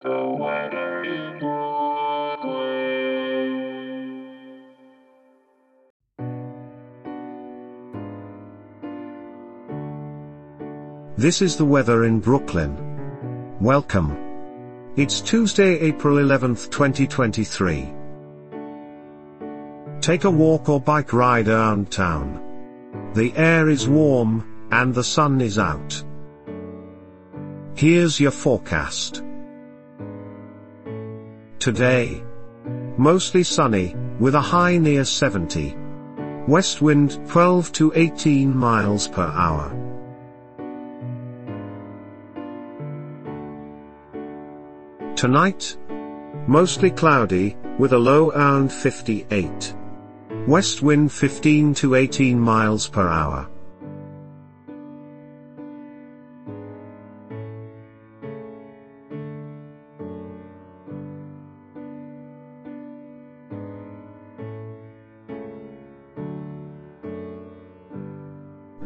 This is the weather in Brooklyn. Welcome. It's Tuesday, April 11th, 2023. Take a walk or bike ride around town. The air is warm, and the sun is out. Here's your forecast. Today. Mostly sunny, with a high near 70. West wind 12 to 18 miles per hour. Tonight? Mostly cloudy, with a low around 58. West wind 15 to 18 miles per hour.